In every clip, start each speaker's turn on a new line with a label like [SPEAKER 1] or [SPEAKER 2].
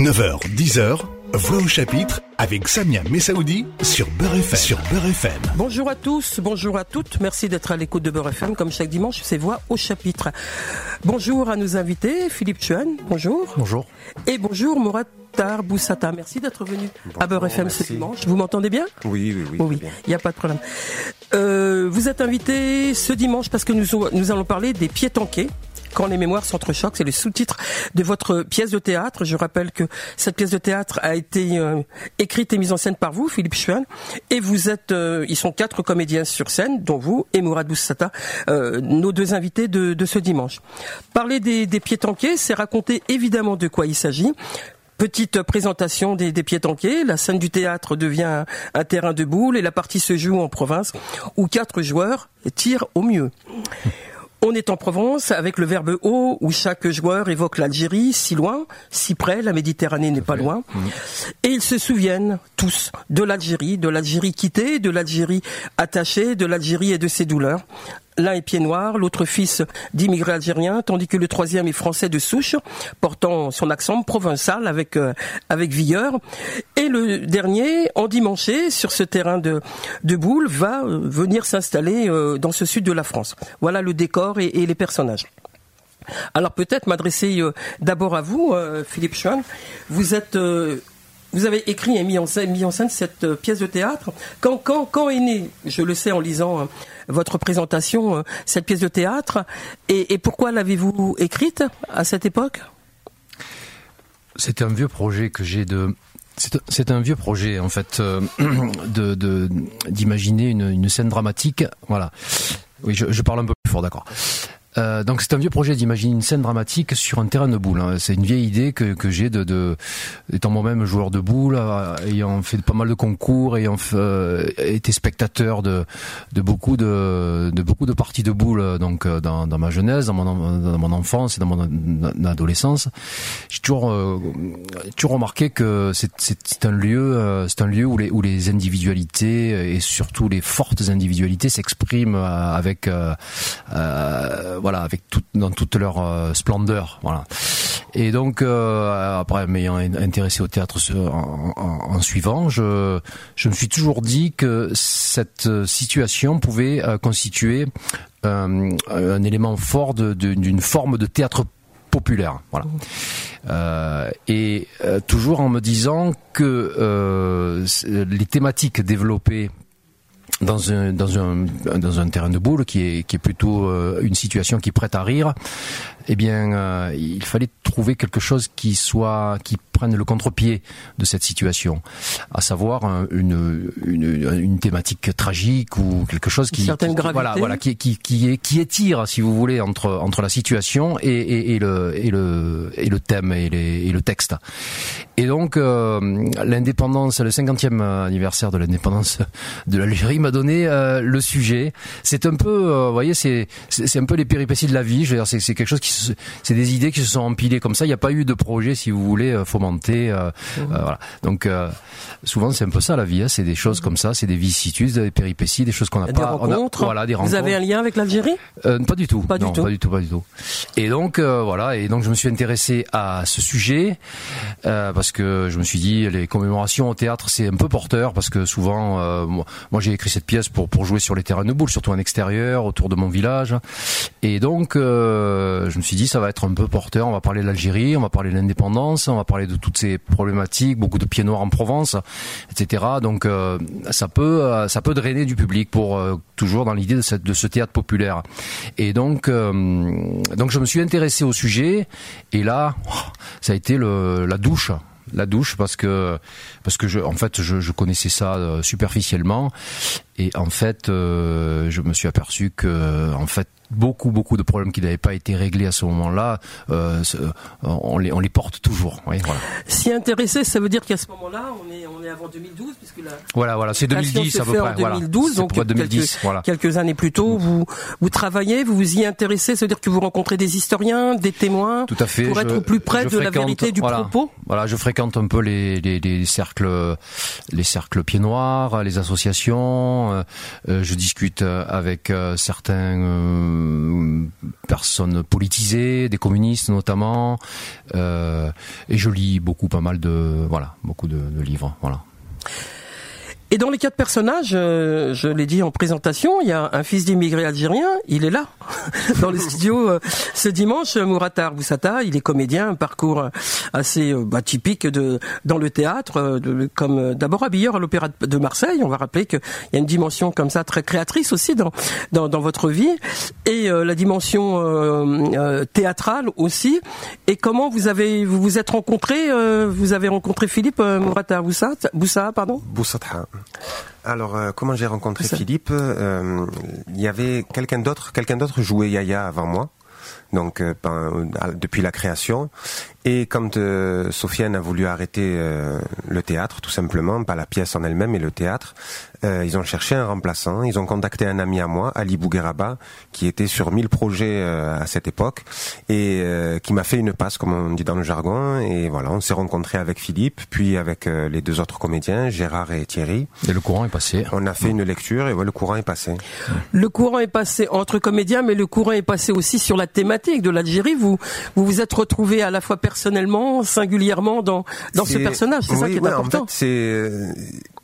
[SPEAKER 1] 9h, 10h, Voix au chapitre avec Samia Messaoudi sur Beurre FM. Sur Beurre FM.
[SPEAKER 2] Bonjour à tous, bonjour à toutes. Merci d'être à l'écoute de Beurre FM. Comme chaque dimanche, c'est Voix au chapitre. Bonjour à nos invités. Philippe Chuan, bonjour.
[SPEAKER 3] Bonjour.
[SPEAKER 2] Et bonjour Mourad Tar Boussata. Merci d'être venu à Beurre FM ce dimanche. Vous m'entendez bien?
[SPEAKER 3] Oui, oui, oui.
[SPEAKER 2] Oui, il n'y a pas de problème. Euh, vous êtes invité ce dimanche parce que nous, nous allons parler des pieds tanqués quand les mémoires s'entrechoquent, c'est le sous-titre de votre pièce de théâtre. Je rappelle que cette pièce de théâtre a été euh, écrite et mise en scène par vous, Philippe Chuan, et vous êtes, euh, ils sont quatre comédiens sur scène, dont vous et Mourad Boussata, euh, nos deux invités de, ce dimanche. Parler des, des pieds tanqués, c'est raconter évidemment de quoi il s'agit. Petite présentation des, des pieds tanqués. La scène du théâtre devient un terrain de boules et la partie se joue en province où quatre joueurs tirent au mieux. On est en Provence avec le verbe haut où chaque joueur évoque l'Algérie, si loin, si près, la Méditerranée n'est pas loin. Mmh. Et ils se souviennent tous de l'Algérie, de l'Algérie quittée, de l'Algérie attachée, de l'Algérie et de ses douleurs. L'un est pied noir, l'autre fils d'immigrés algériens, tandis que le troisième est français de souche, portant son accent provençal avec euh, vigueur. Et le dernier, endimanché sur ce terrain de de boule, va euh, venir s'installer euh, dans ce sud de la France. Voilà le décor et, les personnages. Alors peut-être m'adresser d'abord à vous, Philippe Schwann. Vous êtes avez écrit et mis en scène, en scène cette pièce de théâtre. Quand, quand, quand est née, je le sais en lisant votre présentation, euh, cette pièce de théâtre. Et, pourquoi l'avez-vous écrite à cette époque?
[SPEAKER 3] C'est un vieux projet que j'ai de c'est un vieux projet en fait euh, de d'imaginer une, scène dramatique. Voilà. Oui, je, je parle un peu plus fort, d'accord. Euh, donc c'est un vieux projet d'imaginer une scène dramatique sur un terrain de boules. Hein. C'est une vieille idée que, que j'ai de, de, étant moi-même joueur de boules, euh, ayant fait pas mal de concours, ayant euh, été spectateur de, de beaucoup de, de beaucoup de parties de boules donc dans, dans ma jeunesse, dans mon, dans mon enfance et dans mon adolescence. J'ai toujours toujours remarqué que c'est un lieu c'est un lieu où les où les individualités et surtout les fortes individualités s'expriment avec voilà, avec tout, dans toute leur euh, splendeur, voilà. Et donc euh, après m'ayant intéressé au théâtre en, suivant, je je me suis toujours dit que cette situation pouvait euh, constituer un élément fort d'une forme de théâtre populaire. Voilà. Euh, et toujours en me disant que euh, les thématiques développées dans un, dans un, dans un terrain de boule qui est, qui est plutôt euh, une situation qui prête à rire, eh bien, euh, il fallait trouver quelque chose qui soit, qui prenne le contre-pied de cette situation, à savoir une, une, une, thématique tragique ou quelque chose qui,
[SPEAKER 2] qui
[SPEAKER 3] voilà, voilà, qui, qui, qui, étire, si vous voulez, entre, entre la situation et, et, et le, et le, et le thème et, les, et le texte. Et donc, euh, l'indépendance, le 50e anniversaire de l'indépendance de l'Algérie m'a donné euh, le sujet. C'est un peu, vous voyez, c'est c'est un peu les péripéties de la vie. Je veux dire, c'est quelque chose qui, c'est des idées qui se sont empilées comme ça. Il n'y a pas eu de projet, si vous voulez, euh, fomenté. Euh, mmh. voilà. Donc souvent, c'est un peu ça la vie. Hein. C'est des choses comme ça, c'est des vicissitudes, des péripéties, des choses qu'on n'a pas.
[SPEAKER 2] Rencontres. voilà, des rencontres. Vous avez un lien avec l'Algérie?
[SPEAKER 3] Pas du tout.
[SPEAKER 2] Pas du tout.
[SPEAKER 3] Pas du tout, pas du tout. Et donc voilà, et donc je me suis intéressé à ce sujet parce que je me suis dit les commémorations au théâtre c'est un peu porteur parce que souvent moi, moi j'ai écrit cette pièce pour, pour jouer sur les terrains de boule, surtout en extérieur, autour de mon village. Et donc, euh, je me suis dit, ça va être un peu porteur. On va parler de l'Algérie, on va parler de l'indépendance, on va parler de toutes ces problématiques, beaucoup de pieds noirs en Provence, etc. Donc, euh, ça peut, euh, ça peut drainer du public pour toujours dans l'idée de, ce théâtre populaire. Et donc, donc, je me suis intéressé au sujet. Et là, ça a été la douche la douche parce que parce que je en fait je, connaissais ça euh, superficiellement et en fait euh, je me suis aperçu que en fait beaucoup beaucoup de problèmes qui n'avaient pas été réglés à ce moment-là, euh, on, les, on les porte toujours. Oui, voilà.
[SPEAKER 2] S'y intéresser, ça veut dire qu'à ce moment-là, on est, on est avant 2012, puisque la,
[SPEAKER 3] voilà, voilà, c'est 2010 à peu près.
[SPEAKER 2] 2012, donc quelques, 2010, voilà. quelques années plus tôt, vous vous travaillez, vous vous y intéressez, ça veut dire que vous rencontrez des historiens, des témoins,
[SPEAKER 3] tout à fait,
[SPEAKER 2] pour être plus près de la vérité du
[SPEAKER 3] voilà,
[SPEAKER 2] propos.
[SPEAKER 3] Voilà, je fréquente un peu les, les, les cercles, les cercles pieds noirs, les associations. Euh, euh je discute avec euh, certains euh, personnes politisées, des communistes notamment. Et je lis beaucoup, pas mal de voilà, beaucoup de livres, voilà.
[SPEAKER 2] Et dans les quatre personnages, euh, je l'ai dit en présentation, il y a un fils d'immigré algérien, il est là, dans les studios euh, ce dimanche. Mouratar Boussata, il est comédien, un parcours assez euh, bah, typique de dans le théâtre, comme d'abord habilleur à l'Opéra de Marseille. On va rappeler qu'il y a une dimension comme ça très créatrice aussi dans dans, dans votre vie, et la dimension théâtrale aussi. Et comment vous avez vous vous êtes rencontrés Vous avez rencontré Philippe Mouratar Boussata, Boussa, pardon?
[SPEAKER 4] Boussata. Alors, euh, comment j'ai rencontré Philippe euh, Il y avait quelqu'un d'autre, quelqu'un d'autre jouait Yaya avant moi donc euh, ben, depuis la création. Et quand euh, Sofiane a voulu arrêter euh, le théâtre, tout simplement, pas la pièce en elle-même, mais le théâtre, ils ont cherché un remplaçant. Ils ont contacté un ami à moi, Ali Bougueraba, qui était sur 1000 projets à cette époque et qui m'a fait une passe, comme on dit dans le jargon. Et voilà, on s'est rencontré avec Philippe, puis avec les deux autres comédiens, Gérard et Thierry.
[SPEAKER 3] Et le courant est passé.
[SPEAKER 4] On a fait une lecture et voilà, le courant est passé.
[SPEAKER 2] Le courant est passé entre comédiens, mais le courant est passé aussi sur la thématique de l'Algérie. Vous, vous vous êtes retrouvé à la fois personnellement, singulièrement dans dans ce personnage. C'est ça qui est important.
[SPEAKER 4] En fait, c'est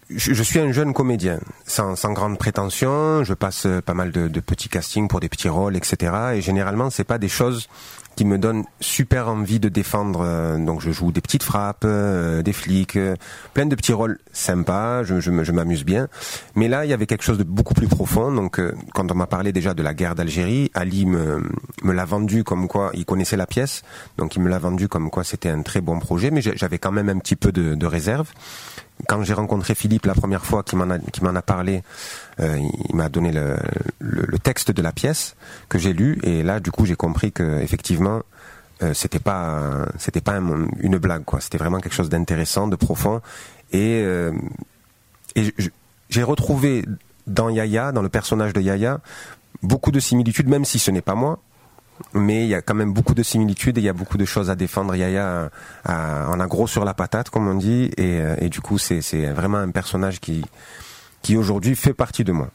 [SPEAKER 4] je, suis un jeune comédien, sans, sans grande prétention. Je passe pas mal de, de, petits castings pour des petits rôles, etc. Et généralement, c'est pas des choses qui me donne super envie de défendre. Euh, donc je joue des petites frappes, euh, des flics, euh, plein de petits rôles sympas. Je, je, je m'amuse bien. Mais là, il y avait quelque chose de beaucoup plus profond. Donc quand on m'a parlé déjà de la guerre d'Algérie, Ali me, me l'a vendu comme quoi il connaissait la pièce. Donc il me l'a vendu comme quoi c'était un très bon projet. Mais j'avais quand même un petit peu de, de réserve quand j'ai rencontré Philippe la première fois qui m'en a, qui m'en a parlé, euh, il m'a donné le, le, texte de la pièce que j'ai lu et là du coup j'ai compris que effectivement euh, c'était pas c'était pas une blague quoi, c'était vraiment quelque chose d'intéressant, de profond et euh, et j'ai retrouvé dans Yaya, dans le personnage de Yaya, beaucoup de similitudes, même si ce n'est pas moi, mais il y a quand même beaucoup de similitudes et il y a beaucoup de choses à défendre. Yaya a, en a gros sur la patate, comme on dit, et, euh, et du coup, c'est vraiment un personnage qui, qui aujourd'hui fait partie de moi.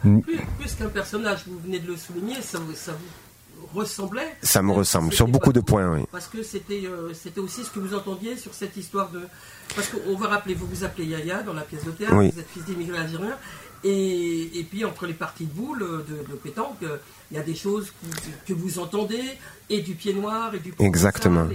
[SPEAKER 2] Plus, plus qu'un personnage, vous venez de le souligner, ça, ça vous ressemblait
[SPEAKER 4] Ça me ressemble, sur beaucoup de points, oui.
[SPEAKER 2] Parce que c'était euh, c'était aussi ce que vous entendiez sur cette histoire de... Parce qu'on va rappeler, vous vous appelez Yaya dans la pièce de théâtre, vous êtes fils d'immigrés algériens, et, et, puis entre les parties de boules, de, de pétanque, il y a des choses que, vous entendez, et du pied noir, et du
[SPEAKER 4] Exactement.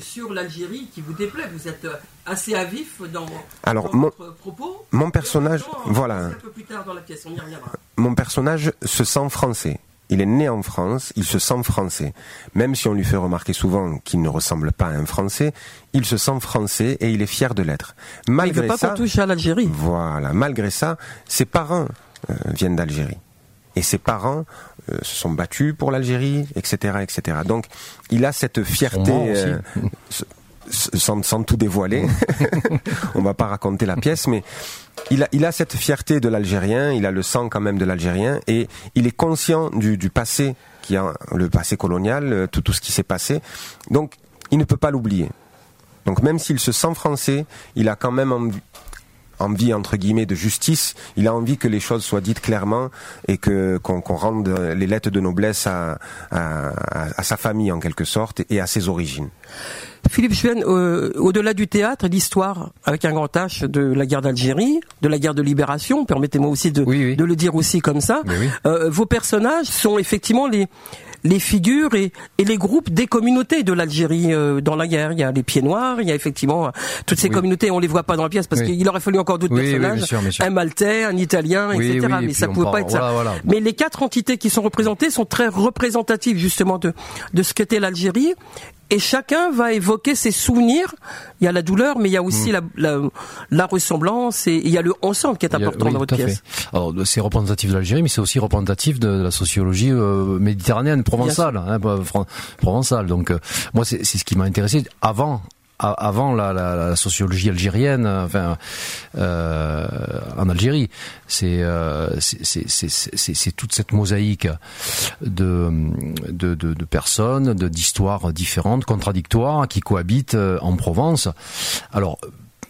[SPEAKER 2] sur l'Algérie qui vous déplaît. Vous êtes assez à vif dans,
[SPEAKER 4] Alors,
[SPEAKER 2] mon,
[SPEAKER 4] votre
[SPEAKER 2] propos.
[SPEAKER 4] Mon personnage, voilà.
[SPEAKER 2] Un peu plus tard dans la pièce, on y reviendra.
[SPEAKER 4] Mon personnage se sent français. Il est né en France, il se sent français. Même si on lui fait remarquer souvent qu'il ne ressemble pas à un Français, il se sent français et il est fier de l'être.
[SPEAKER 2] Malgré il veut pas qu'on touche à l'Algérie.
[SPEAKER 4] Voilà. Malgré ça, ses parents euh, viennent d'Algérie. Et ses parents euh, se sont battus pour l'Algérie, etc., etc. Donc, il a cette fierté. Sans, sans, tout dévoiler, on va pas raconter la pièce, mais il a, il a cette fierté de l'Algérien, il a le sang quand même de l'Algérien, et il est conscient du, du passé, qui a le passé colonial, euh, tout, tout ce qui s'est passé. Donc, il ne peut pas l'oublier. Donc, même s'il se sent français, il a quand même envie, envie entre guillemets de justice. Il a envie que les choses soient dites clairement et que qu'on rende les lettres de noblesse à, à, sa famille en quelque sorte et à ses origines.
[SPEAKER 2] Philippe Chuen, euh, au-delà du théâtre, l'histoire avec un grand H de la guerre d'Algérie, de la guerre de libération, permettez-moi aussi de, de le dire aussi comme ça. Euh, vos personnages sont effectivement les les figures et, et les groupes des communautés de l'Algérie euh, dans la guerre. Il y a les Pieds Noirs, il y a effectivement euh, toutes ces communautés. On les voit pas dans la pièce parce qu'il aurait fallu encore d'autres personnages, un Maltais, un Italien, etc. mais ça pouvait pas être ça. Mais les quatre entités qui sont représentées sont très représentatives justement de de ce qu'était l'Algérie et chacun va évoquer ses souvenirs. Il y a la douleur, mais il y a aussi mm. la, la, ressemblance et il y a le ensemble qui est important dans votre pièce.
[SPEAKER 3] Alors c'est représentatif de l'Algérie, mais c'est aussi représentatif de, la sociologie euh, méditerranéenne, provençale, hein, provençale. Donc euh, moi c'est ce qui m'a intéressé avant avant la, la, sociologie algérienne, enfin euh, en Algérie, c'est euh, toute cette mosaïque de de, de, de personnes, d'histoires différentes, contradictoires, qui cohabitent euh, en Provence. Alors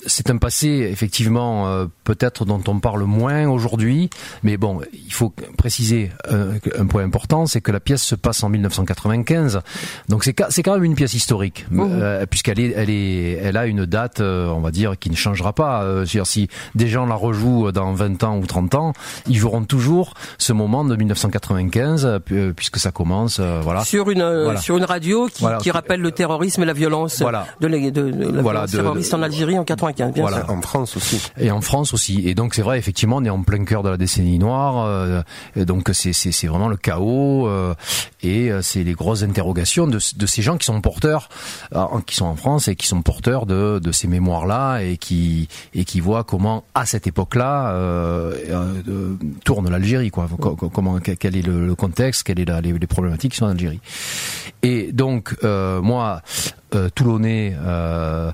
[SPEAKER 3] c'est un passé effectivement euh, peut-être dont on parle moins aujourd'hui, mais bon, il faut préciser un, un point important, c'est que la pièce se passe en 1995, donc c'est c'est quand même une pièce historique,
[SPEAKER 2] Mmh.
[SPEAKER 3] euh, puisqu'elle est elle est elle a une date, euh, on va dire, qui ne changera pas. Euh, c'est-à-dire si des gens la rejouent dans 20 ans ou 30 ans, ils verront toujours ce moment de 1995, euh, pu- puisque ça commence, euh, voilà.
[SPEAKER 2] Sur une euh,
[SPEAKER 3] Voilà.
[SPEAKER 2] sur une radio qui,
[SPEAKER 3] Voilà.
[SPEAKER 2] qui rappelle le terrorisme et la violence
[SPEAKER 3] Voilà.
[SPEAKER 2] de, la, de, de la
[SPEAKER 3] Voilà,
[SPEAKER 2] violence terroriste en Algérie en 95. Bien
[SPEAKER 3] Voilà.
[SPEAKER 2] sûr.
[SPEAKER 4] En France aussi.
[SPEAKER 3] Et en France aussi. Et donc c'est vrai, effectivement, on est en plein cœur de la décennie noire. euh, et donc c'est c'est c'est vraiment le chaos euh, et euh, c'est les grosses interrogations de, de ces gens qui sont porteurs, euh, qui sont en France et qui sont porteurs de de ces mémoires là et qui et qui voient comment à cette époque-là euh, euh, euh, tourne l'Algérie quoi. Co- co- Comment quel est le, le contexte, quelles la, les, les problématiques qui sont en Algérie. Et donc euh, moi euh, Toulonnais, euh,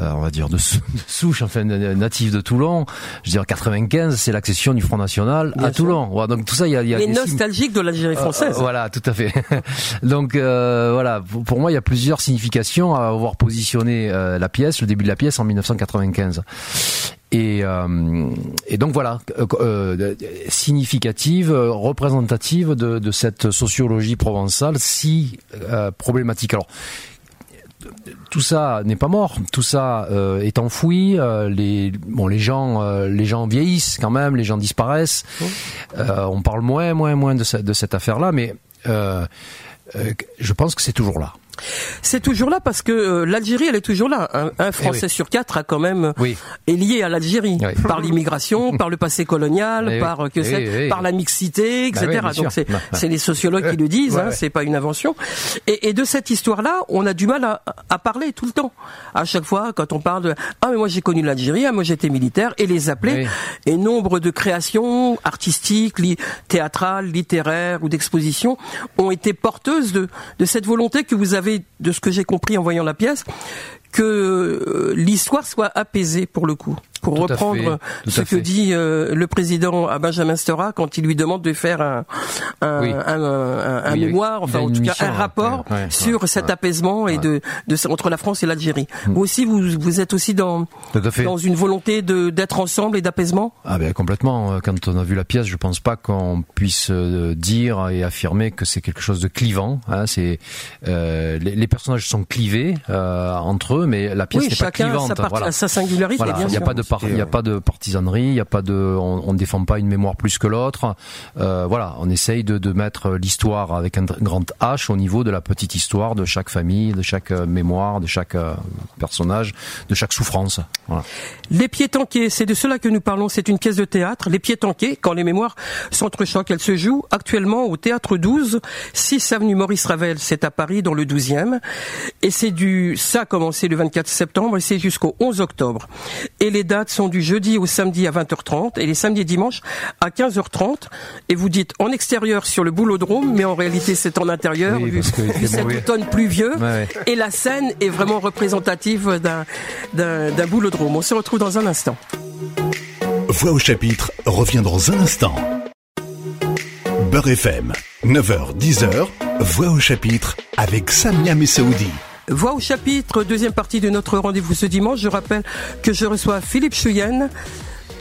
[SPEAKER 3] euh, on va dire de, sou- de souche, enfin natif de Toulon. Je veux dire 95, c'est l'accession du Front National
[SPEAKER 2] Bien
[SPEAKER 3] à
[SPEAKER 2] sûr.
[SPEAKER 3] Toulon. Voilà, donc tout ça, il y a, y a
[SPEAKER 2] Les nostalgiques de l'Algérie française.
[SPEAKER 3] euh, voilà, tout à fait. Donc euh, voilà, pour moi, il y a plusieurs significations à avoir positionné euh, la pièce, le début de la pièce en 1995. Et, euh, et donc voilà, euh, significative, euh, représentative de, de cette sociologie provençale si euh, problématique. Alors tout ça n'est pas mort, tout ça euh, est enfoui. euh, les bon, les gens, euh, les gens vieillissent quand même, les gens disparaissent. Euh, on parle moins, moins, moins de, ce- de cette affaire-là, mais je pense que c'est toujours là.
[SPEAKER 2] C'est toujours là parce que euh, l'Algérie, elle est toujours là. Un, un Français
[SPEAKER 3] Eh oui.
[SPEAKER 2] sur quatre a quand même
[SPEAKER 3] Oui.
[SPEAKER 2] est lié à l'Algérie
[SPEAKER 3] Oui.
[SPEAKER 2] par l'immigration, par le passé colonial,
[SPEAKER 3] Eh
[SPEAKER 2] par euh, que
[SPEAKER 3] Eh
[SPEAKER 2] par la mixité, etc.
[SPEAKER 3] Bah.
[SPEAKER 2] Donc c'est
[SPEAKER 3] Bah, bah.
[SPEAKER 2] c'est les sociologues qui le disent,
[SPEAKER 3] Ouais,
[SPEAKER 2] hein,
[SPEAKER 3] ouais.
[SPEAKER 2] c'est pas une invention. Et, et de cette histoire-là, on a du mal à, à parler tout le temps. À chaque fois, quand on parle de ah mais moi j'ai connu l'Algérie, ah moi j'étais militaire, et les appeler. Et nombre de créations artistiques, li- théâtrales, littéraires ou d'expositions ont été porteuses de, de cette volonté que vous avez, de ce que j'ai compris en voyant la pièce, que euh, l'histoire soit apaisée pour le coup. Pour
[SPEAKER 3] Tout
[SPEAKER 2] reprendre ce que
[SPEAKER 3] fait.
[SPEAKER 2] dit euh, le président à Benjamin Stora quand il lui demande de faire un, un,
[SPEAKER 3] Oui.
[SPEAKER 2] un, un- un
[SPEAKER 3] Oui,
[SPEAKER 2] mémoire, enfin en tout cas un rapport
[SPEAKER 3] ouais, ouais,
[SPEAKER 2] sur
[SPEAKER 3] ouais,
[SPEAKER 2] cet apaisement et de, de entre la France et l'Algérie. Vous aussi, vous, vous êtes aussi dans, dans une volonté de d'être ensemble et d'apaisement?
[SPEAKER 3] Ah ben complètement. Quand on a vu la pièce, je pense pas qu'on puisse euh, dire et affirmer que c'est quelque chose de clivant. Hein. C'est euh, les, les personnages sont clivés euh, entre eux, mais la pièce
[SPEAKER 2] Oui,
[SPEAKER 3] n'est pas clivante.
[SPEAKER 2] sa, part-
[SPEAKER 3] voilà.
[SPEAKER 2] sa singularité,
[SPEAKER 3] Voilà,
[SPEAKER 2] bien
[SPEAKER 3] il n'y a
[SPEAKER 2] sûr.
[SPEAKER 3] pas de il y a pas de partisanerie, il y a pas de, on, on défend pas une mémoire plus que l'autre. Euh, voilà, on essaye de, de mettre l'histoire avec un grand H au niveau de la petite histoire de chaque famille, de chaque euh, mémoire, de chaque euh, personnage, de chaque souffrance. Voilà.
[SPEAKER 2] Les pieds tanqués, c'est de cela que nous parlons. C'est une pièce de théâtre. Les pieds tanqués, quand les mémoires s'entrechoquent. Elle se joue actuellement au théâtre 12, 6 avenue Maurice Ravel. C'est à Paris, dans le 12e. Et c'est du, ça a commencé le 24 septembre et c'est jusqu'au 11 octobre. Et les dates sont du jeudi au samedi à 20h30 et les samedis et dimanches à 15h30. Et vous dites en extérieur sur le boulodrome, mais en réalité c'est en intérieur,
[SPEAKER 3] Oui,
[SPEAKER 2] vu, cet automne pluvieux.
[SPEAKER 3] Ouais, ouais.
[SPEAKER 2] Et la scène est vraiment représentative d'un, d'un, d'un boulodrome. On se retrouve dans un instant.
[SPEAKER 1] Voix au chapitre revient dans un instant. Beurre FM, 9h, 10h, Voix au chapitre avec Samia Messaoudi.
[SPEAKER 2] Voix au chapitre, deuxième partie de notre rendez-vous ce dimanche. Je rappelle que je reçois Philippe Chouyen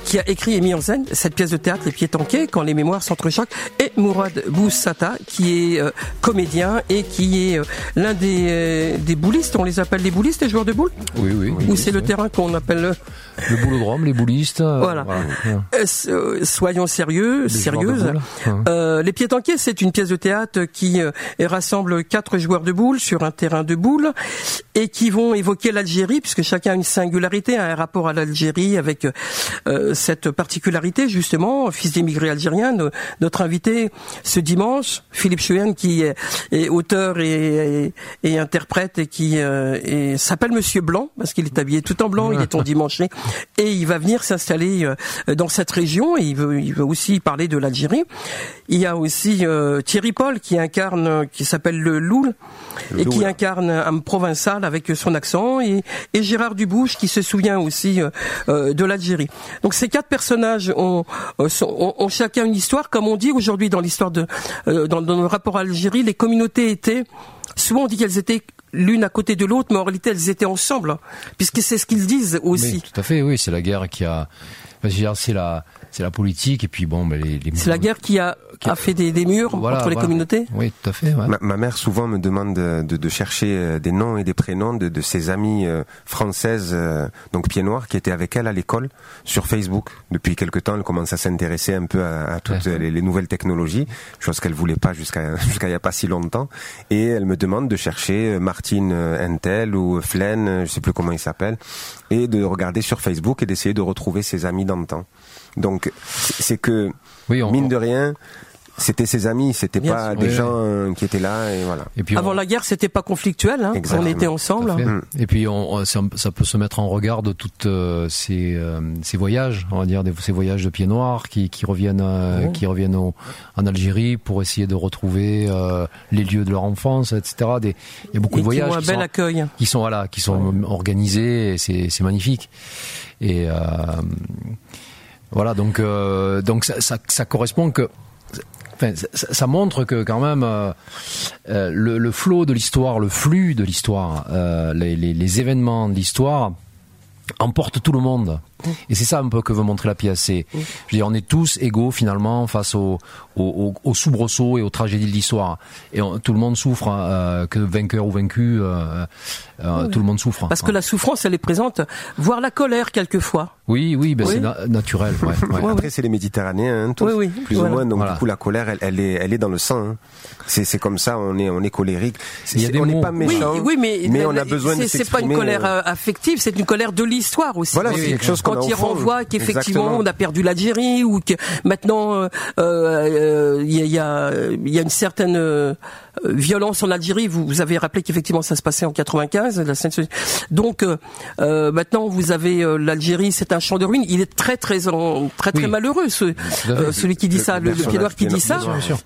[SPEAKER 2] qui a écrit et mis en scène cette pièce de théâtre Les Pieds Tanqués, quand les mémoires s'entrechoquent, et Mourad Boussata, qui est euh, comédien et qui est euh, l'un des, euh, des boulistes, on les appelle les boulistes, les joueurs de boules?
[SPEAKER 3] Oui, oui.
[SPEAKER 2] Ou c'est le terrain qu'on appelle... euh,
[SPEAKER 3] Le boulodrome, les boulistes.
[SPEAKER 2] Voilà. euh, soyons sérieux,
[SPEAKER 3] Les
[SPEAKER 2] sérieuses.
[SPEAKER 3] hein.
[SPEAKER 2] Euh, les pieds tanqués, c'est une pièce de théâtre qui euh, rassemble quatre joueurs de boules sur un terrain de boules et qui vont évoquer l'Algérie, puisque chacun a une singularité, a un rapport à l'Algérie avec euh, cette particularité justement, fils d'émigrés algériens. No- Notre invité ce dimanche, Philippe Chouin, qui est, est auteur et, et- et interprète et qui euh, s'appelle Monsieur Blanc parce qu'il est habillé tout en blanc, il est ton dimanche et il va venir s'installer euh, dans cette région et il veut, il veut aussi parler de l'Algérie. Il y a aussi euh, Thierry Paul qui incarne, qui s'appelle le Loul et qui incarne un provençal avec son accent et, et Gérard Dubouche qui se souvient aussi euh, de l'Algérie. Donc ces quatre personnages ont, euh, sont- ont, ont chacun une histoire, comme on dit aujourd'hui dans l'histoire de, euh, dans, dans le rapport à l'Algérie, les communautés étaient souvent on dit qu'elles étaient l'une à côté de l'autre, mais en réalité elles étaient ensemble, puisque c'est ce qu'ils disent aussi.
[SPEAKER 3] Oui, tout à fait, oui, c'est la guerre qui a. C'est la, c'est la politique et puis bon, ben les. les
[SPEAKER 2] c'est la guerre qui a, qui a, fait des, des murs
[SPEAKER 3] voilà,
[SPEAKER 2] entre les
[SPEAKER 3] voilà.
[SPEAKER 2] communautés?
[SPEAKER 3] Oui, tout à fait. Ouais.
[SPEAKER 4] Ma, ma, mère souvent me demande de, de, de, chercher euh, des noms et des prénoms de, de ses amies euh, françaises, euh, donc pieds noirs, qui étaient avec elle à l'école sur Facebook. Depuis quelque temps, elle commence à s'intéresser un peu à, à toutes ouais. les, les, nouvelles technologies, chose qu'elle voulait pas jusqu'à jusqu'à il y a pas si longtemps. Et elle me demande de chercher Martine Entel ou Flen, je sais plus comment il s'appelle, et de regarder sur Facebook et d'essayer de retrouver ses amis d'antan. Donc c'est que
[SPEAKER 3] oui, on,
[SPEAKER 4] mine de rien, c'était ses amis, c'était pas
[SPEAKER 2] sûr.
[SPEAKER 4] des
[SPEAKER 3] oui,
[SPEAKER 4] gens oui. qui étaient là et voilà.
[SPEAKER 3] Et puis
[SPEAKER 2] Avant
[SPEAKER 3] on...
[SPEAKER 2] la guerre, c'était pas conflictuel, hein on était ensemble.
[SPEAKER 3] Mmh. Et puis on, ça, ça, peut se mettre en regard de toutes euh, ces, euh, ces, voyages, on va dire des, ces voyages de pieds noirs qui, qui reviennent, euh, qui reviennent au, en Algérie pour essayer de retrouver euh, les lieux de leur enfance, etc. Des, il y a beaucoup
[SPEAKER 2] et
[SPEAKER 3] de voyages
[SPEAKER 2] qui, ont un
[SPEAKER 3] qui,
[SPEAKER 2] bel
[SPEAKER 3] sont,
[SPEAKER 2] accueil.
[SPEAKER 3] qui sont voilà, qui sont ouais. organisés, c'est magnifique. Et euh, voilà, donc euh, ça, ça, correspond que. Ça, montre que quand même euh, le, le, flot de l'histoire, le flux de l'histoire, euh, les, événements de l'histoire emportent tout le monde. Et c'est ça un peu que veut montrer la pièce. C'est, je veux dire, on est tous égaux finalement face aux au, au, au soubresauts et aux tragédies de l'histoire. Et on, tout le monde souffre, euh, que vainqueur ou vaincu, euh, euh, oui. tout le monde souffre.
[SPEAKER 2] Parce que la souffrance, elle est présente, voire la colère quelquefois.
[SPEAKER 3] Oui, oui, ben oui. c'est na naturel. Ouais,
[SPEAKER 4] ouais. Après, c'est les Méditerranéens, hein, tous,
[SPEAKER 2] oui,
[SPEAKER 4] plus
[SPEAKER 2] voilà.
[SPEAKER 4] ou moins. Donc
[SPEAKER 3] voilà.
[SPEAKER 4] du coup, la colère, elle, elle, est, elle est dans le sang. Hein. C'est comme ça, on est, on est colérique.
[SPEAKER 3] Il y a des
[SPEAKER 4] on n'est pas méchant,
[SPEAKER 2] oui, oui, mais,
[SPEAKER 4] mais on a besoin de
[SPEAKER 2] C'est pas une colère euh, affective, c'est une colère de l'histoire aussi.
[SPEAKER 4] Voilà, c'est quelque chose qu'on
[SPEAKER 2] Quand il renvoie qu'effectivement on a perdu l'Algérie ou que maintenant il euh, euh, y, a, y, a, une certaine euh, violence en Algérie. Vous, vous avez rappelé qu'effectivement ça se passait en 95. La Donc euh, maintenant vous avez euh, l'Algérie, c'est un champ de ruines. Il est très très très très oui. malheureux ce, euh, celui qui dit ça, le, le pied noir qui dit ça.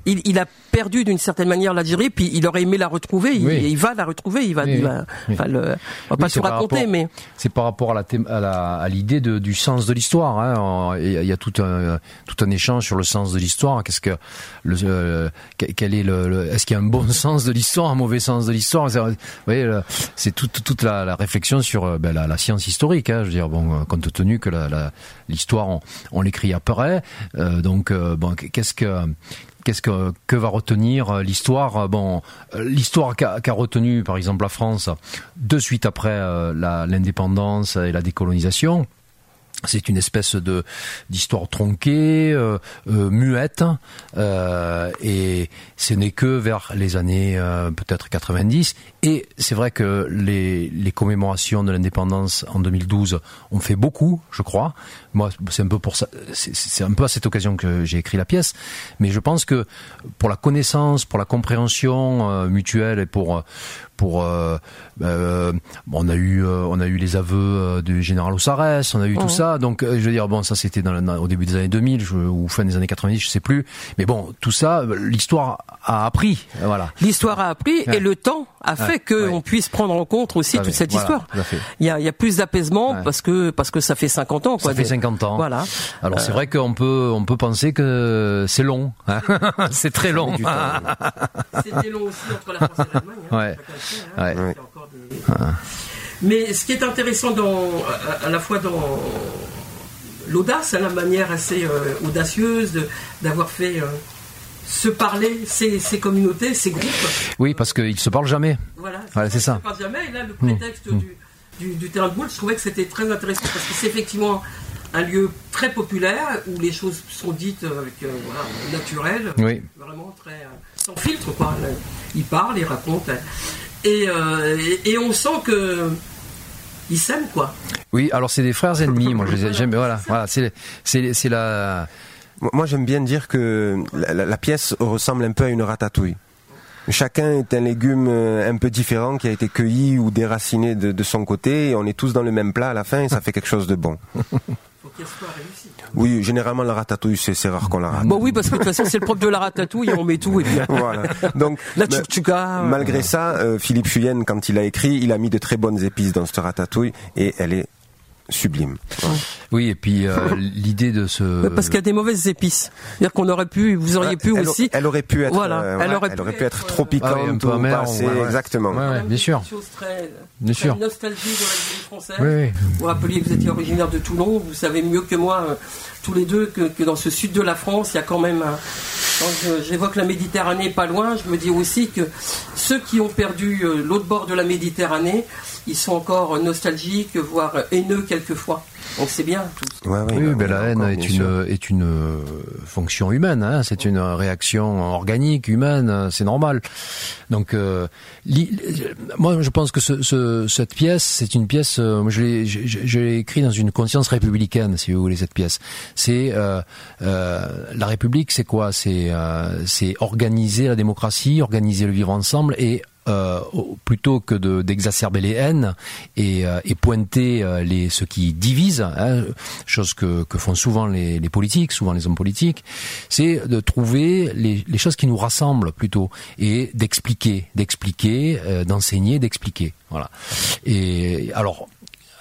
[SPEAKER 2] Il, il, a perdu d'une certaine manière l'Algérie, puis il aurait aimé la retrouver. Il,
[SPEAKER 3] oui.
[SPEAKER 2] il va la retrouver. Il va, il va, enfin, le, on va pas se raconter,
[SPEAKER 3] rapport,
[SPEAKER 2] mais
[SPEAKER 3] c'est par rapport à l'idée du sens de l'histoire. Hein. Il y a tout un tout un échange sur le sens de l'histoire. Qu'est-ce que le, euh, quel est le, le est-ce qu'il y a un bon sens de l'histoire, un mauvais sens de l'histoire Vous voyez, c'est toute toute la, réflexion sur ben, la, science historique. Hein. Je veux dire, bon, compte tenu que l'histoire on, l'écrit après, euh, donc euh, bon, qu'est-ce que qu'est-ce que, que va retenir l'histoire Bon, l'histoire qu'a qu retenu, par exemple, la France de suite après euh, l'indépendance et la décolonisation? C'est une espèce de d'histoire tronquée, euh, euh, muette, euh, et ce n'est que vers les années peut-être 90. Et c'est vrai que les, les commémorations de l'indépendance en 2012 ont fait beaucoup, je crois. Moi, c'est un peu pour ça, c'est un peu à cette occasion que j'ai écrit la pièce. Mais je pense que pour la connaissance, pour la compréhension mutuelle et pour pour on a eu on a eu les aveux du général Ossarès, on a eu
[SPEAKER 2] mmh.
[SPEAKER 3] tout ça. Donc je veux dire bon ça c'était au début des années 2000 je, ou fin des années 90, je sais plus. Mais bon tout ça l'histoire a appris voilà.
[SPEAKER 2] L'histoire a appris ouais. et le temps a fait ouais. que ouais. on puisse prendre en compte aussi toute cette
[SPEAKER 3] voilà,
[SPEAKER 2] histoire. Il y a il y a plus d'apaisement parce que parce que ça fait 50 ans quoi.
[SPEAKER 3] Ça fait 50 ans.
[SPEAKER 2] Voilà.
[SPEAKER 3] Alors c'est vrai qu'on peut on peut penser que c'est long. Hein c'est très long.
[SPEAKER 2] C'était long aussi entre la France et l'Allemagne.
[SPEAKER 3] Hein. Ouais.
[SPEAKER 2] Ouais. Ouais. Mais ce qui est intéressant dans, à, à la fois dans l'audace, à la manière assez euh, audacieuse d'avoir fait euh, se parler ces, ces, communautés, ces groupes.
[SPEAKER 3] Oui, parce qu'ils ne se parlent jamais.
[SPEAKER 2] Voilà,
[SPEAKER 3] voilà c'est ça.
[SPEAKER 2] Ils ne se parlent jamais. Et là, le prétexte mmh. du, du, du, terrain de boule, je trouvais que c'était très intéressant parce que c'est effectivement un lieu très populaire où les choses sont dites avec euh, voilà, naturel,
[SPEAKER 3] oui.
[SPEAKER 2] vraiment très sans filtre quoi. Ils parlent, ils racontent. Et, euh, et, et, on sent que ils s'aiment quoi.
[SPEAKER 3] Oui, alors c'est des frères ennemis. moi, je j'aime. Voilà, voilà, c'est c'est la.
[SPEAKER 4] Moi, j'aime bien dire que la, la, la, pièce ressemble un peu à une ratatouille. Chacun est un légume un peu différent qui a été cueilli ou déraciné de, de son côté. Et on est tous dans le même plat à la fin et ça fait quelque chose de bon. Oui, généralement la ratatouille, c'est rare qu'on la rate.
[SPEAKER 2] Bon oui, parce que de toute façon c'est le propre de la ratatouille, on met tout et puis.
[SPEAKER 4] voilà. Donc
[SPEAKER 2] la tchouka.
[SPEAKER 4] Malgré ça, euh, Philippe Fuyen, quand il a écrit, il a mis de très bonnes épices dans cette ratatouille et elle est sublime.
[SPEAKER 3] Oui, et puis euh, l'idée de ce
[SPEAKER 2] parce qu'il y a des mauvaises épices. C'est-à-dire qu'on aurait pu, vous auriez pu
[SPEAKER 4] elle,
[SPEAKER 2] aussi.
[SPEAKER 4] Elle aurait pu être.
[SPEAKER 2] Voilà,
[SPEAKER 4] euh,
[SPEAKER 2] elle
[SPEAKER 4] ouais,
[SPEAKER 2] aurait
[SPEAKER 4] elle
[SPEAKER 2] pu
[SPEAKER 4] aurait pu être
[SPEAKER 2] être,
[SPEAKER 4] trop
[SPEAKER 3] Ah oui,
[SPEAKER 4] piquante
[SPEAKER 3] un peu
[SPEAKER 4] ou
[SPEAKER 3] amère, ouais, ouais.
[SPEAKER 4] exactement.
[SPEAKER 3] Ouais, ouais, bien sûr.
[SPEAKER 2] Une chose très,
[SPEAKER 3] Bien sûr.
[SPEAKER 2] nostalgie de la vie française.
[SPEAKER 3] Oui, oui.
[SPEAKER 2] Vous rappeliez que vous étiez originaire de Toulon, vous savez mieux que moi, euh, tous les deux, que, que dans ce sud de la France, il y a quand même un... Quand j'évoque la Méditerranée pas loin, je me dis aussi que ceux qui ont perdu euh, l'autre bord de la Méditerranée, ils sont encore nostalgiques, voire haineux quelquefois. Donc c'est bien. tout.
[SPEAKER 4] Ouais, ouais,
[SPEAKER 3] Oui,
[SPEAKER 4] bah,
[SPEAKER 3] ben
[SPEAKER 4] oui,
[SPEAKER 3] la haine
[SPEAKER 4] encore,
[SPEAKER 3] est une est une euh, fonction humaine. Hein, c'est une réaction organique humaine. euh, C'est normal. Donc, euh, li- li- moi, je pense que ce, ce- cette pièce, c'est une pièce. euh, moi, je l'ai je, je- je l'ai écrit dans une conscience républicaine, si vous voulez cette pièce. C'est euh, euh, la République, c'est quoi? C'est euh, c'est organiser la démocratie, organiser le vivre ensemble et euh, plutôt que de- d'exacerber les haines et, euh, et pointer euh, les ceux qui divisent, hein, chose que, que font souvent les, les politiques, souvent les hommes politiques, c'est de trouver les, les choses qui nous rassemblent plutôt et d'expliquer, d'expliquer, euh, d'enseigner, d'expliquer. Voilà. Et alors.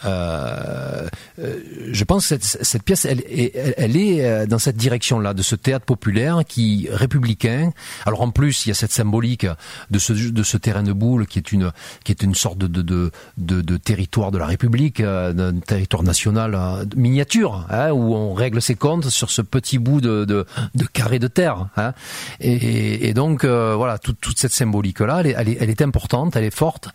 [SPEAKER 3] Euh, euh, je pense que cette, pièce, elle, est- euh, dans cette direction-là, de ce théâtre populaire qui républicain. Alors en plus, il y a cette symbolique de ce terrain de boule qui est une sorte de territoire de la République, d'un territoire national miniature, hein, où on règle ses comptes sur ce petit bout de carré de terre. Hein. Et, donc voilà, toute, cette symbolique-là, elle est, importante, elle est forte.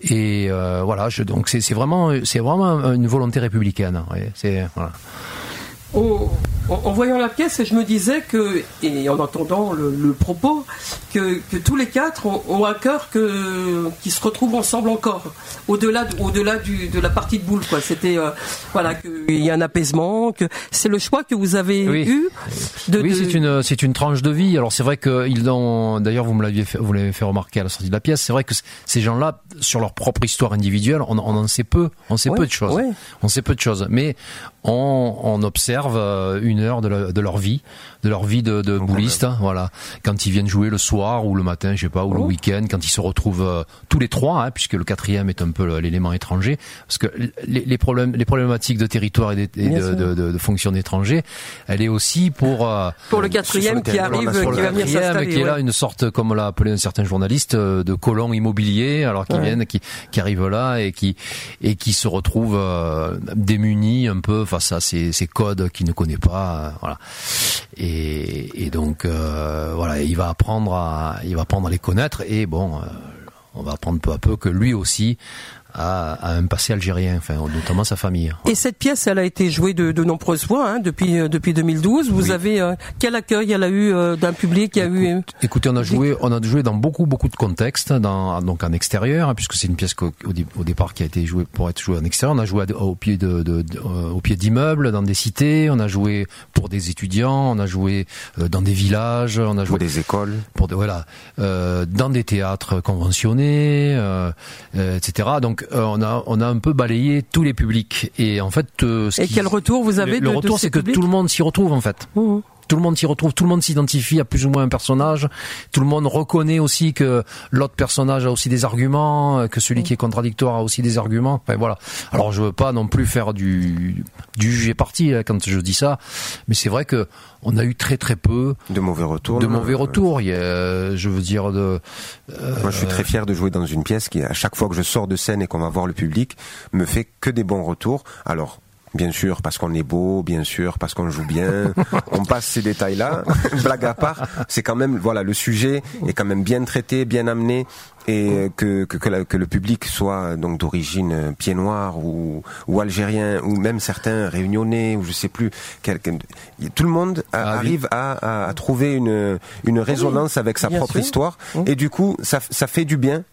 [SPEAKER 3] Et voilà, donc c'est vraiment vraiment une volonté républicaine. c'est voilà.
[SPEAKER 2] En, voyant la pièce, je me disais que, et en entendant le, le propos, que, que tous les quatre ont, ont un cœur que, qui se retrouvent ensemble encore, au-delà de, au-delà du, de la partie de boule. Quoi. C'était euh, voilà qu'il y a un apaisement, que c'est le choix que vous avez
[SPEAKER 3] Oui.
[SPEAKER 2] eu. De,
[SPEAKER 3] oui,
[SPEAKER 2] de-
[SPEAKER 3] c'est une c'est une tranche de vie. Alors c'est vrai que ils ont d'ailleurs vous me l'aviez vous l'avez fait remarquer à la sortie de la pièce. C'est vrai que ces gens-là sur leur propre histoire individuelle, on, on en sait peu, on sait
[SPEAKER 2] Ouais,
[SPEAKER 3] peu de choses.
[SPEAKER 2] ouais.
[SPEAKER 3] On sait peu de choses, mais on, on observe euh, une heure de, la- de leur vie, de leur vie de, de bouliste. hein, voilà, quand ils viennent jouer le soir ou le matin, je sais pas, ou le
[SPEAKER 2] Oh.
[SPEAKER 3] week-end, quand ils se retrouvent euh, tous les trois, hein, puisque le quatrième est un peu l'élément étranger, parce que les, les problèmes, les problématiques de territoire et, de, fonction d'étranger, elle est aussi pour euh,
[SPEAKER 2] pour le quatrième qui arrive, qui va venir s'installer.
[SPEAKER 3] qui est là
[SPEAKER 2] ouais.
[SPEAKER 3] une sorte, comme l'a appelé un certain journaliste, de colon immobilier, alors qui
[SPEAKER 2] Ouais.
[SPEAKER 3] viennent, qui, qui arrivent là et qui et qui se retrouvent euh, démunis un peu face à ces, ces codes qu'il ne connaît pas, euh, voilà. Et, et donc euh, voilà, il va apprendre à il va apprendre à les connaître et bon, euh, on va apprendre peu à peu que lui aussi a, a un passé algérien, enfin notamment sa famille.
[SPEAKER 2] Et cette pièce, elle a été jouée de, de nombreuses fois hein, depuis euh, depuis 2012. Vous
[SPEAKER 3] Oui.
[SPEAKER 2] avez euh, quel accueil elle a eu euh, d'un public? Il y a eu euh,
[SPEAKER 3] Écoutez, on a joué, on a joué dans beaucoup, beaucoup de contextes, dans, donc en extérieur, hein, puisque c'est une pièce qu'au- au, dé- au départ qui a été jouée pour être jouée en extérieur. On a joué à- au pied de, de- de- euh, au pied d'immeubles, dans des cités. On a joué pour des étudiants. On a joué euh, dans des villages. On a
[SPEAKER 4] Pour
[SPEAKER 3] joué
[SPEAKER 4] des écoles.
[SPEAKER 3] pour des, voilà, euh, dans des théâtres conventionnés, euh, euh, etc. Donc on a on a un peu balayé tous les publics et en fait euh, ce
[SPEAKER 2] Et
[SPEAKER 3] qui-
[SPEAKER 2] quel retour vous avez
[SPEAKER 3] le,
[SPEAKER 2] de,
[SPEAKER 3] le retour
[SPEAKER 2] ces
[SPEAKER 3] c'est que tout le monde s'y retrouve en fait.
[SPEAKER 2] Mmh.
[SPEAKER 3] Tout le monde s'y retrouve, tout le monde s'identifie à plus ou moins un personnage. Tout le monde reconnaît aussi que l'autre personnage a aussi des arguments, euh, que celui qui est contradictoire a aussi des arguments. Enfin, voilà. Alors je veux pas non plus faire du du juger parti hein, quand je dis ça, mais c'est vrai que on a eu très très peu
[SPEAKER 4] De mauvais retours.
[SPEAKER 3] de mauvais
[SPEAKER 4] euh,
[SPEAKER 3] retours. Il y a, je veux dire de
[SPEAKER 4] Moi, je suis très fier de jouer dans une pièce qui, à chaque fois que je sors de scène et qu'on va voir le public, me fait que des bons retours. Alors, bien sûr, parce qu'on est beau, bien sûr, parce qu'on joue bien, on passe ces détails-là. Blague à part, c'est quand même, voilà, le sujet est quand même bien traité, bien amené. Et que, que, que, la- que le public soit donc d'origine euh, pied noir ou, ou algérien ou même certains réunionnais ou je sais plus quel, quel- tout le monde a-
[SPEAKER 3] Ah oui.
[SPEAKER 4] arrive à, à, à trouver une, une résonance avec sa propre
[SPEAKER 2] sûr.
[SPEAKER 4] histoire et du coup ça, ça fait du bien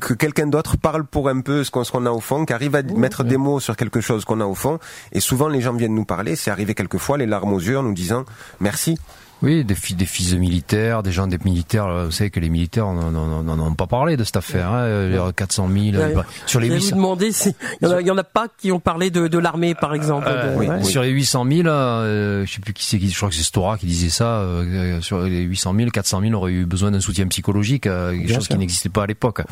[SPEAKER 4] que quelqu'un d'autre parle pour un peu ce qu'on a au fond, qu'arrive à mettre des mots sur quelque chose qu'on a au fond. Et souvent, les gens viennent nous parler. C'est arrivé quelquefois, les larmes aux yeux, en nous disant merci.
[SPEAKER 3] Oui, des, des fils de militaires, des gens des militaires. Vous savez que les militaires n'en ont pas parlé de cette affaire. Hein, les 400 000
[SPEAKER 2] sur les 800. Vous demander y, en a, y en a pas qui ont parlé de, de l'armée, par exemple.
[SPEAKER 3] oui, Sur les 800 000, euh, je sais plus qui c'est, je crois que c'est Stora qui disait ça. Euh, sur les 800 000, 400 000 auraient eu besoin d'un soutien psychologique, euh, quelque chose qui n'existait pas à l'époque.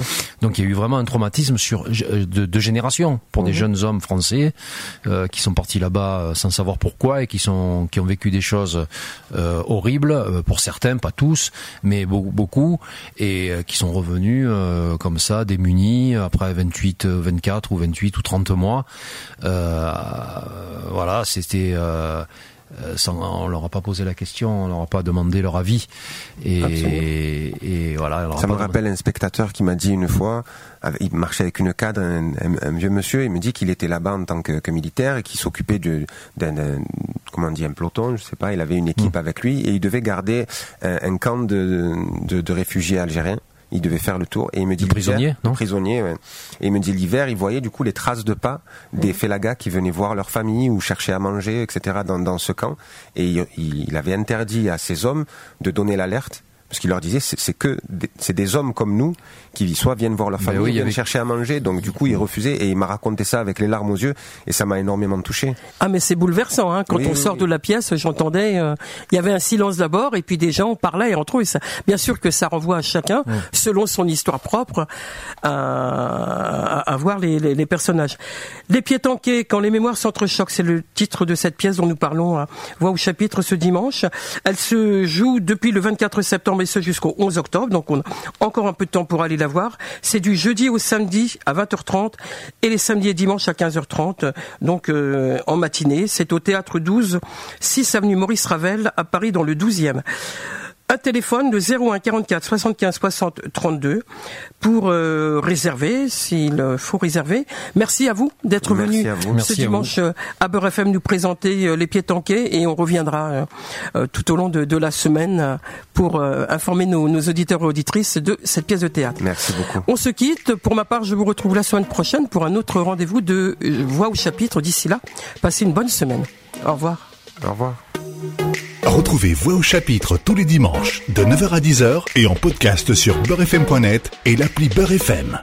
[SPEAKER 3] Donc il y a eu vraiment un traumatisme sur de, de génération pour des mhm. jeunes hommes français qui sont partis là-bas sans savoir pourquoi et qui sont qui ont vécu des choses horribles, euh, pour certains, pas tous, mais beaucoup, et euh, qui sont revenus euh, comme ça, démunis, après 28, 24 ou 28 ou 30 mois. voilà, c'était... Sans, on leur a pas posé la question, on leur a pas demandé leur avis. Et, et, voilà.
[SPEAKER 4] Ça me rappelle un spectateur qui m'a dit une fois, il marchait avec une cadre, un, vieux monsieur, il me dit qu'il était là-bas en tant que, militaire et qu'il s'occupait d'un, comment on dit, un peloton, je sais pas, il avait une équipe mm. avec lui et il devait garder un, camp de, de, réfugiés algériens il devait faire le tour et il me dit
[SPEAKER 3] prisonnier
[SPEAKER 4] non prisonnier ouais. et il me dit l'hiver il voyait du coup les traces de pas des félagas qui venaient voir leur famille ou chercher à manger etc dans, dans ce camp et il, il avait interdit à ces hommes de donner l'alerte parce qu'il leur disait c'est que c'est des hommes comme nous qui soit viennent voir leur ben famille, viennent chercher à manger. Donc du coup, il refusait et il m'a raconté ça avec les larmes aux yeux et ça m'a énormément touché.
[SPEAKER 2] Ah mais c'est bouleversant. Hein. Quand on sort de la pièce, j'entendais, euh, il y avait un silence d'abord et puis des gens parlaient entre eux. ça, bien sûr que ça renvoie à chacun, selon son histoire propre, à, à voir les, les, les, personnages. Les pieds tanqués, quand les mémoires s'entrechoquent, c'est le titre de cette pièce dont nous parlons à Voix au chapitre ce dimanche. Elle se joue depuis le 24 septembre et ce jusqu'au 11 octobre. Donc on a encore un peu de temps pour aller la voir. C'est du jeudi au samedi à 20h30 et les samedis et dimanches à 15h30. Donc euh, en matinée. C'est au théâtre 12, 6 avenue Maurice Ravel à Paris dans le 12e un téléphone de 01 44 75 60 32 pour euh, réserver s'il faut réserver. Merci à vous d'être venu ce dimanche à, euh, à Beurre FM nous présenter euh, les pieds tanqués et on reviendra tout au long de, de la semaine pour informer nos, nos, auditeurs et auditrices de cette pièce de théâtre.
[SPEAKER 4] Merci beaucoup.
[SPEAKER 2] On se quitte. Pour ma part, je vous retrouve la semaine prochaine pour un autre rendez-vous de Voix au chapitre. D'ici là, passez une bonne semaine. Au revoir.
[SPEAKER 4] Au revoir.
[SPEAKER 1] Retrouvez Voix au chapitre tous les dimanches de 9h à 10h et en podcast sur beurrefm.net et l'appli Beurrefm.